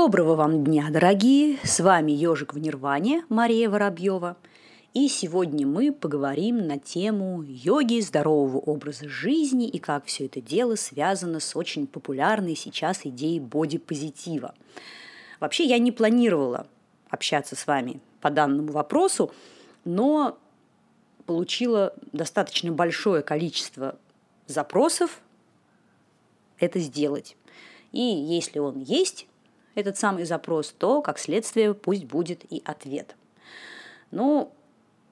Доброго вам дня, дорогие! С вами Ежик в Нирване, Мария Воробьева. И сегодня мы поговорим на тему йоги, здорового образа жизни и как все это дело связано с очень популярной сейчас идеей бодипозитива. Вообще я не планировала общаться с вами по данному вопросу, но получила достаточно большое количество запросов это сделать. И если он есть, этот самый запрос, то, как следствие, пусть будет и ответ. Ну,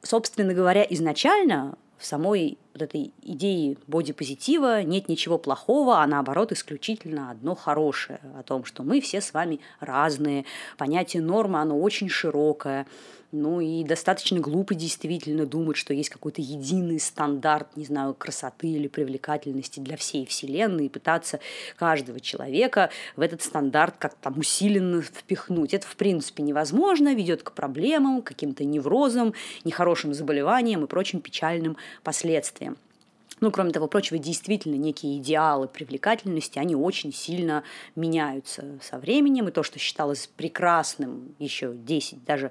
собственно говоря, изначально в самой вот этой идее бодипозитива нет ничего плохого, а наоборот исключительно одно хорошее о том, что мы все с вами разные. Понятие нормы, оно очень широкое. Ну и достаточно глупо действительно думать, что есть какой-то единый стандарт, не знаю, красоты или привлекательности для всей Вселенной и пытаться каждого человека в этот стандарт как-то там усиленно впихнуть. Это, в принципе, невозможно, ведет к проблемам, каким-то неврозам, нехорошим заболеваниям и прочим печальным последствиям. Ну, кроме того прочего, действительно, некие идеалы привлекательности, они очень сильно меняются со временем. И то, что считалось прекрасным еще 10, даже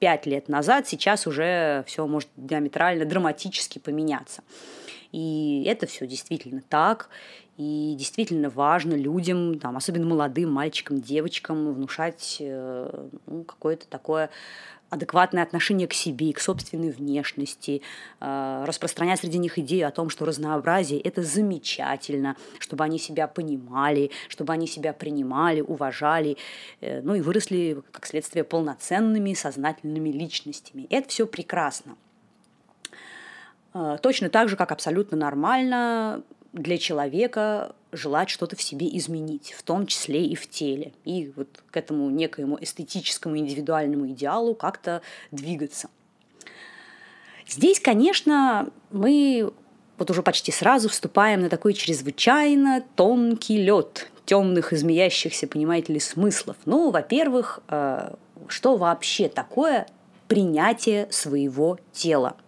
5 лет назад, сейчас уже все может диаметрально, драматически поменяться. И это все действительно так. И действительно важно людям, там, особенно молодым мальчикам, девочкам, внушать э, ну, какое-то такое адекватное отношение к себе, к собственной внешности, э, распространять среди них идею о том, что разнообразие – это замечательно, чтобы они себя понимали, чтобы они себя принимали, уважали, э, ну и выросли, как следствие, полноценными, сознательными личностями. Это все прекрасно. Э, точно так же, как абсолютно нормально для человека желать что-то в себе изменить, в том числе и в теле, и вот к этому некоему эстетическому индивидуальному идеалу как-то двигаться. Здесь, конечно, мы вот уже почти сразу вступаем на такой чрезвычайно тонкий лед темных, измеящихся, понимаете ли, смыслов. Ну, во-первых, э, что вообще такое принятие своего тела –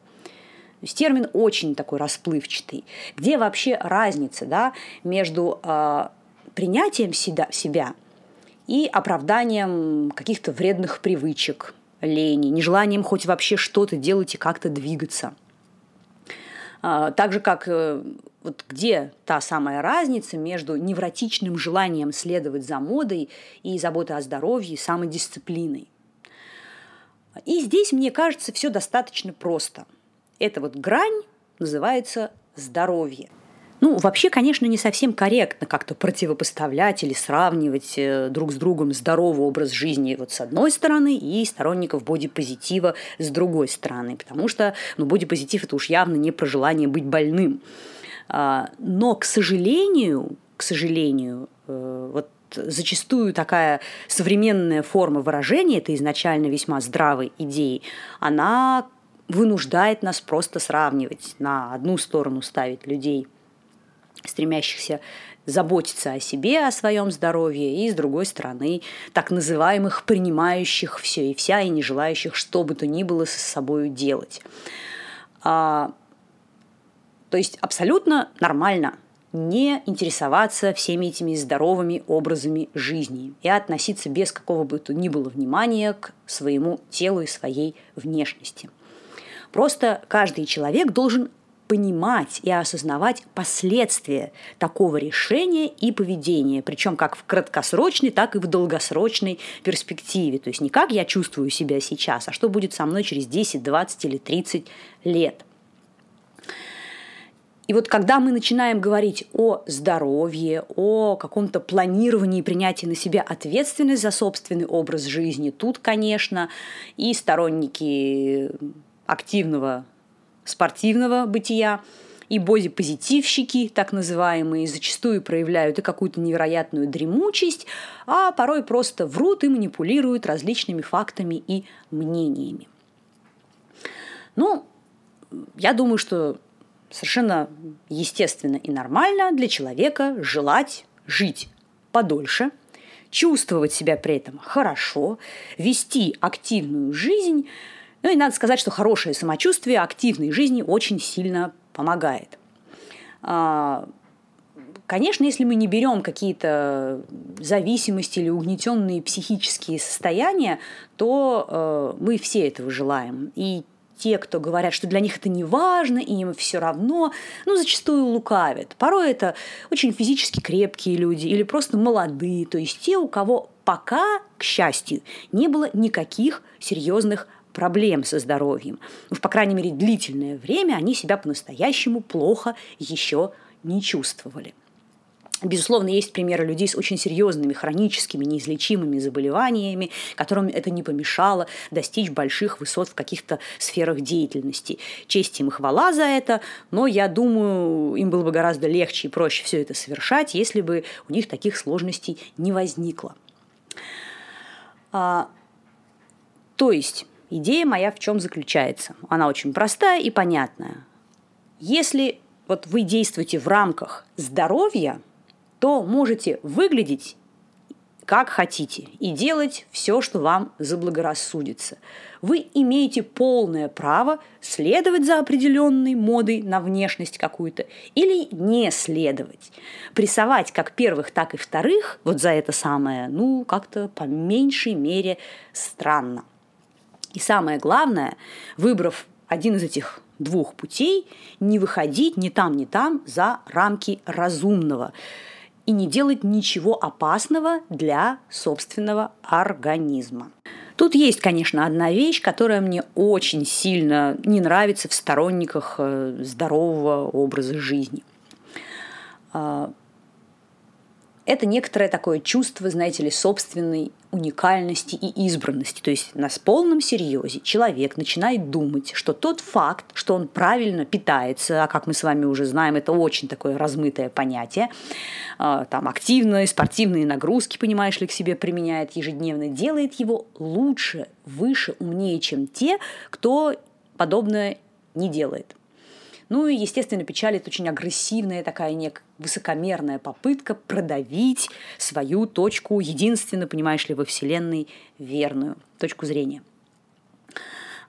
то есть термин очень такой расплывчатый. Где вообще разница да, между э, принятием себя, себя и оправданием каких-то вредных привычек, лени, нежеланием хоть вообще что-то делать и как-то двигаться. А, так же, как э, вот где та самая разница между невротичным желанием следовать за модой и заботой о здоровье, самодисциплиной. И здесь, мне кажется, все достаточно просто – эта вот грань называется здоровье. Ну, вообще, конечно, не совсем корректно как-то противопоставлять или сравнивать э, друг с другом здоровый образ жизни вот с одной стороны и сторонников бодипозитива с другой стороны, потому что ну, бодипозитив – это уж явно не про желание быть больным. А, но, к сожалению, к сожалению, э, вот зачастую такая современная форма выражения этой изначально весьма здравой идеи, она вынуждает нас просто сравнивать, на одну сторону ставить людей, стремящихся заботиться о себе, о своем здоровье, и с другой стороны так называемых принимающих все и вся, и не желающих что бы то ни было с собой делать. А, то есть абсолютно нормально не интересоваться всеми этими здоровыми образами жизни и относиться без какого бы то ни было внимания к своему телу и своей внешности. Просто каждый человек должен понимать и осознавать последствия такого решения и поведения, причем как в краткосрочной, так и в долгосрочной перспективе. То есть не как я чувствую себя сейчас, а что будет со мной через 10, 20 или 30 лет. И вот когда мы начинаем говорить о здоровье, о каком-то планировании принятии на себя ответственность за собственный образ жизни, тут, конечно, и сторонники активного спортивного бытия, и бодипозитивщики, так называемые, зачастую проявляют и какую-то невероятную дремучесть, а порой просто врут и манипулируют различными фактами и мнениями. Ну, я думаю, что совершенно естественно и нормально для человека желать жить подольше, чувствовать себя при этом хорошо, вести активную жизнь – ну и надо сказать, что хорошее самочувствие активной жизни очень сильно помогает. А, Конечно, если мы не берем какие-то зависимости или угнетенные психические состояния, то э, мы все этого желаем. И те, кто говорят, что для них это не важно, и им все равно, ну, зачастую лукавят. Порой это очень физически крепкие люди или просто молодые, то есть те, у кого пока, к счастью, не было никаких серьезных проблем со здоровьем. Ну, по крайней мере, длительное время они себя по-настоящему плохо еще не чувствовали. Безусловно, есть примеры людей с очень серьезными хроническими неизлечимыми заболеваниями, которым это не помешало достичь больших высот в каких-то сферах деятельности. Честь им и хвала за это, но я думаю, им было бы гораздо легче и проще все это совершать, если бы у них таких сложностей не возникло. А, то есть идея моя в чем заключается? Она очень простая и понятная. Если вот вы действуете в рамках здоровья – то можете выглядеть как хотите и делать все, что вам заблагорассудится. Вы имеете полное право следовать за определенной модой на внешность какую-то или не следовать. Прессовать как первых, так и вторых вот за это самое, ну, как-то по меньшей мере странно. И самое главное, выбрав один из этих двух путей, не выходить ни там, ни там за рамки разумного и не делать ничего опасного для собственного организма. Тут есть, конечно, одна вещь, которая мне очень сильно не нравится в сторонниках э, здорового образа жизни. Это некоторое такое чувство, знаете ли, собственной уникальности и избранности. То есть на полном серьезе человек начинает думать, что тот факт, что он правильно питается, а как мы с вами уже знаем, это очень такое размытое понятие, а, там активные спортивные нагрузки, понимаешь ли, к себе применяет ежедневно, делает его лучше, выше, умнее, чем те, кто подобное не делает. Ну и, естественно, печалит очень агрессивная такая некая высокомерная попытка продавить свою точку, единственно, понимаешь ли, во Вселенной верную точку зрения.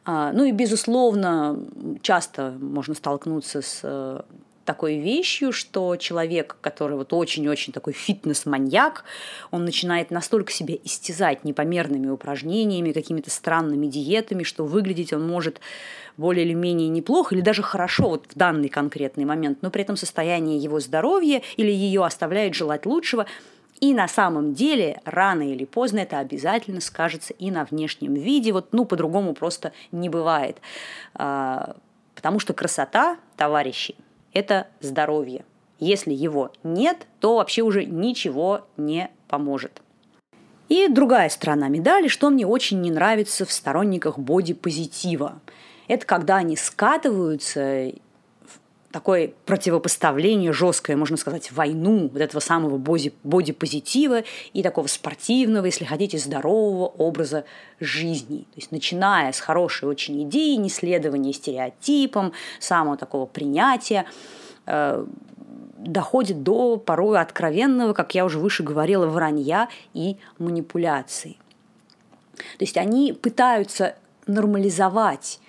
А, ну и, безусловно, часто можно столкнуться с э, такой вещью, что человек, который вот очень-очень такой фитнес-маньяк, он начинает настолько себя истязать непомерными упражнениями, какими-то странными диетами, что выглядеть он может более или менее неплохо или даже хорошо вот в данный конкретный момент, но при этом состояние его здоровья или ее оставляет желать лучшего, и на самом деле рано или поздно это обязательно скажется и на внешнем виде. Вот, ну, по-другому просто не бывает. А, потому что красота, товарищи, это здоровье. Если его нет, то вообще уже ничего не поможет. И другая сторона медали, что мне очень не нравится в сторонниках бодипозитива. Это когда они скатываются такое противопоставление жесткое, можно сказать, войну вот этого самого боди, бодипозитива и такого спортивного, если хотите, здорового образа жизни. То есть начиная с хорошей очень идеи, неследования стереотипам, самого такого принятия, э, доходит до порой откровенного, как я уже выше говорила, вранья и манипуляций. То есть они пытаются нормализовать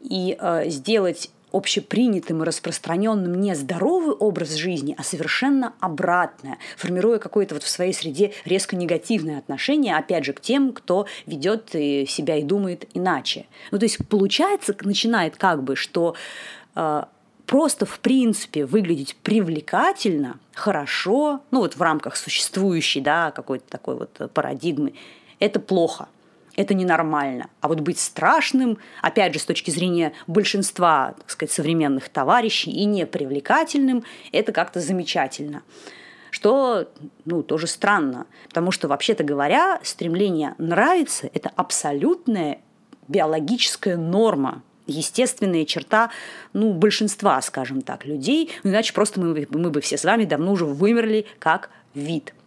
и э, сделать общепринятым и распространенным не здоровый образ жизни, а совершенно обратное, формируя какое-то вот в своей среде резко негативное отношение, опять же, к тем, кто ведет себя и думает иначе. Ну, то есть получается, начинает как бы, что э, просто в принципе выглядеть привлекательно, хорошо, ну вот в рамках существующей, да, какой-то такой вот парадигмы, это плохо – это ненормально. А вот быть страшным, опять же, с точки зрения большинства, так сказать, современных товарищей, и непривлекательным, это как-то замечательно. Что, ну, тоже странно, потому что, вообще-то говоря, стремление нравиться – это абсолютная биологическая норма, естественная черта ну, большинства, скажем так, людей. Ну, иначе просто мы, мы бы все с вами давно уже вымерли как вид –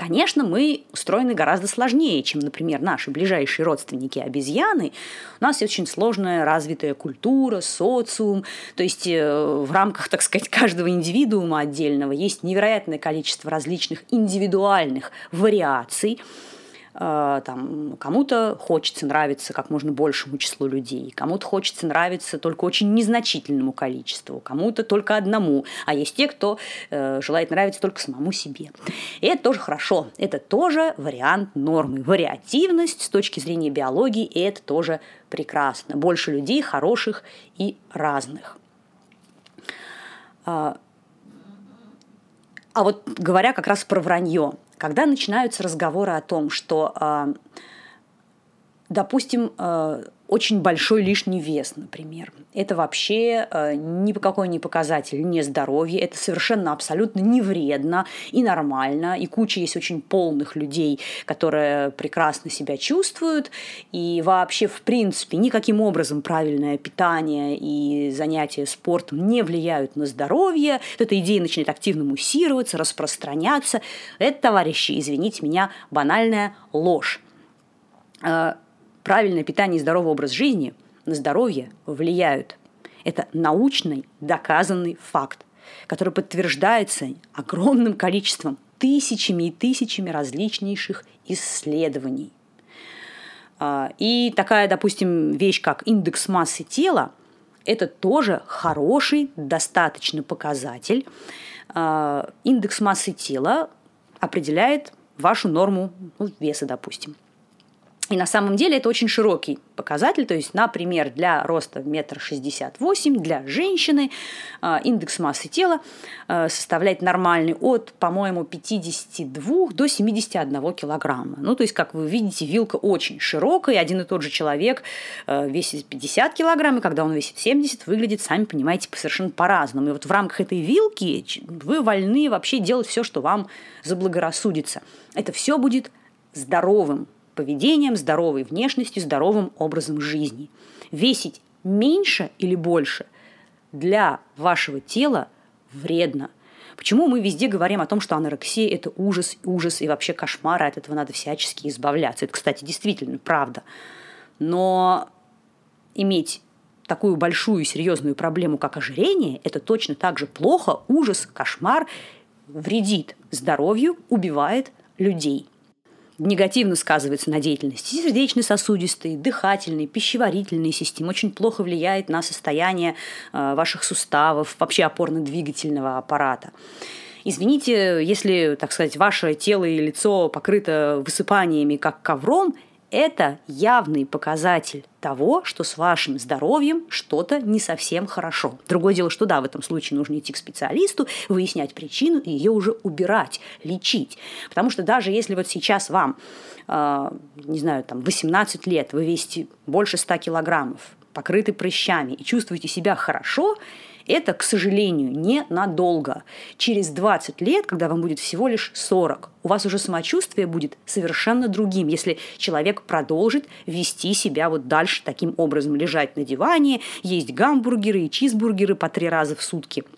Конечно, мы устроены гораздо сложнее, чем, например, наши ближайшие родственники обезьяны. У нас очень сложная развитая культура, социум. То есть э, в рамках, так сказать, каждого индивидуума отдельного есть невероятное количество различных индивидуальных вариаций там, кому-то хочется нравиться как можно большему числу людей, кому-то хочется нравиться только очень незначительному количеству, кому-то только одному, а есть те, кто э, желает нравиться только самому себе. И это тоже хорошо, это тоже вариант нормы. Вариативность с точки зрения биологии – это тоже прекрасно. Больше людей хороших и разных. А, а вот говоря как раз про вранье, когда начинаются разговоры о том, что, а, допустим, а, очень большой лишний вес, например. Это вообще э, ни по какой не показатель не здоровья, это совершенно абсолютно не вредно и нормально, и куча есть очень полных людей, которые прекрасно себя чувствуют, и вообще, в принципе, никаким образом правильное питание и занятия спортом не влияют на здоровье, эта идея начинает активно муссироваться, распространяться. Это, товарищи, извините меня, банальная ложь э, правильное питание и здоровый образ жизни на здоровье влияют. Это научный доказанный факт, который подтверждается огромным количеством, тысячами и тысячами различнейших исследований. А, и такая, допустим, вещь, как индекс массы тела, это тоже хороший, достаточно показатель. А, индекс массы тела определяет вашу норму ну, веса, допустим. И на самом деле это очень широкий показатель, то есть, например, для роста метр шестьдесят восемь для женщины а, индекс массы тела а, составляет нормальный от, по-моему, 52 до 71 килограмма. Ну, то есть, как вы видите, вилка очень широкая, один и тот же человек а, весит 50 килограмм, и когда он весит 70, выглядит, сами понимаете, совершенно по-разному. И вот в рамках этой вилки вы вольны вообще делать все, что вам заблагорассудится. Это все будет здоровым поведением, здоровой внешностью, здоровым образом жизни. Весить меньше или больше для вашего тела вредно. Почему мы везде говорим о том, что анорексия – это ужас, ужас и вообще кошмар, а от этого надо всячески избавляться? Это, кстати, действительно правда. Но иметь такую большую серьезную проблему, как ожирение, это точно так же плохо, ужас, кошмар, вредит здоровью, убивает людей негативно сказывается на деятельности сердечно-сосудистой, дыхательной, пищеварительной системы, очень плохо влияет на состояние э, ваших суставов, вообще опорно-двигательного аппарата. Извините, если, так сказать, ваше тело и лицо покрыто высыпаниями, как ковром – это явный показатель того, что с вашим здоровьем что-то не совсем хорошо. Другое дело, что да, в этом случае нужно идти к специалисту, выяснять причину и ее уже убирать, лечить. Потому что даже если вот сейчас вам, э, не знаю, там 18 лет, вы весите больше 100 килограммов, покрыты прыщами и чувствуете себя хорошо, это, к сожалению, не надолго. Через 20 лет, когда вам будет всего лишь 40, у вас уже самочувствие будет совершенно другим, если человек продолжит вести себя вот дальше таким образом, лежать на диване, есть гамбургеры и чизбургеры по три раза в сутки –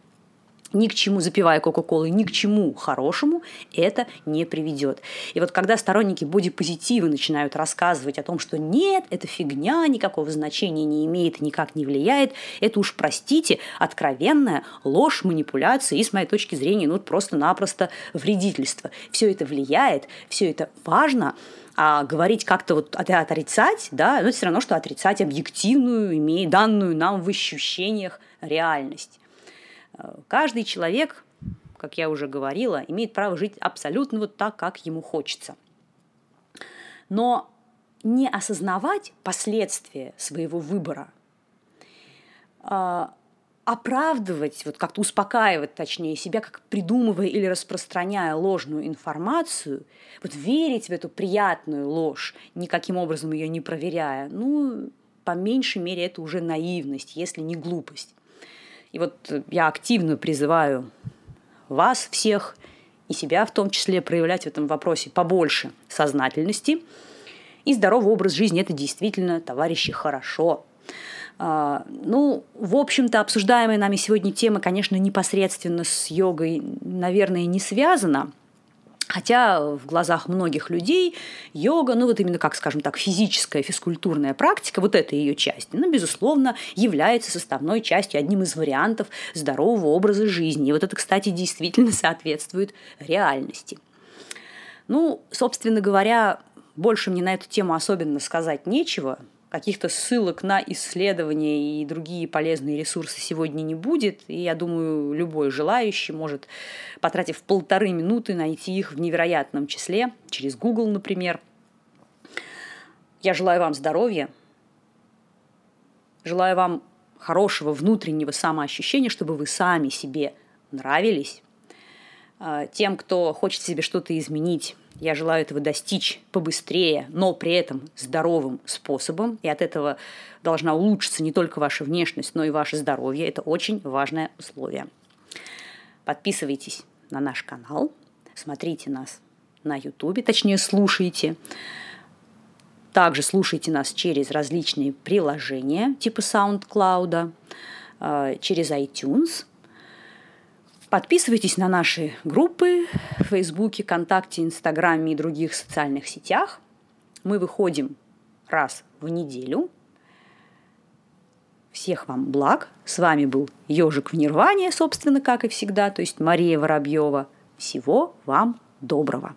ни к чему, запивая Кока-Колой, ни к чему хорошему это не приведет. И вот когда сторонники бодипозитива начинают рассказывать о том, что нет, это фигня, никакого значения не имеет никак не влияет, это уж, простите, откровенная ложь, манипуляция и, с моей точки зрения, ну, просто-напросто вредительство. Все это влияет, все это важно, а говорить как-то вот отрицать, да, это все равно, что отрицать объективную, имея данную нам в ощущениях реальность. Каждый человек, как я уже говорила, имеет право жить абсолютно вот так, как ему хочется. Но не осознавать последствия своего выбора, а, оправдывать, вот как-то успокаивать, точнее, себя, как придумывая или распространяя ложную информацию, вот верить в эту приятную ложь, никаким образом ее не проверяя, ну, по меньшей мере, это уже наивность, если не глупость. И вот я активно призываю вас всех и себя в том числе проявлять в этом вопросе побольше сознательности. И здоровый образ жизни – это действительно, товарищи, хорошо. А, ну, в общем-то, обсуждаемая нами сегодня тема, конечно, непосредственно с йогой, наверное, не связана – Хотя в глазах многих людей йога, ну вот именно как, скажем так, физическая, физкультурная практика, вот эта ее часть, она, безусловно, является составной частью, одним из вариантов здорового образа жизни. И вот это, кстати, действительно соответствует реальности. Ну, собственно говоря, больше мне на эту тему особенно сказать нечего. Каких-то ссылок на исследования и другие полезные ресурсы сегодня не будет. И я думаю, любой желающий может, потратив полторы минуты, найти их в невероятном числе, через Google, например. Я желаю вам здоровья, желаю вам хорошего внутреннего самоощущения, чтобы вы сами себе нравились. А, тем, кто хочет себе что-то изменить, я желаю этого достичь побыстрее, но при этом здоровым способом. И от этого должна улучшиться не только ваша внешность, но и ваше здоровье. Это очень важное условие. Подписывайтесь на наш канал, смотрите нас на YouTube, точнее слушайте. Также слушайте нас через различные приложения типа SoundCloud, а, через iTunes – Подписывайтесь на наши группы в Фейсбуке, ВКонтакте, Инстаграме и других социальных сетях. Мы выходим раз в неделю. Всех вам благ. С вами был Ежик в Нирване, собственно, как и всегда, то есть Мария Воробьева. Всего вам доброго.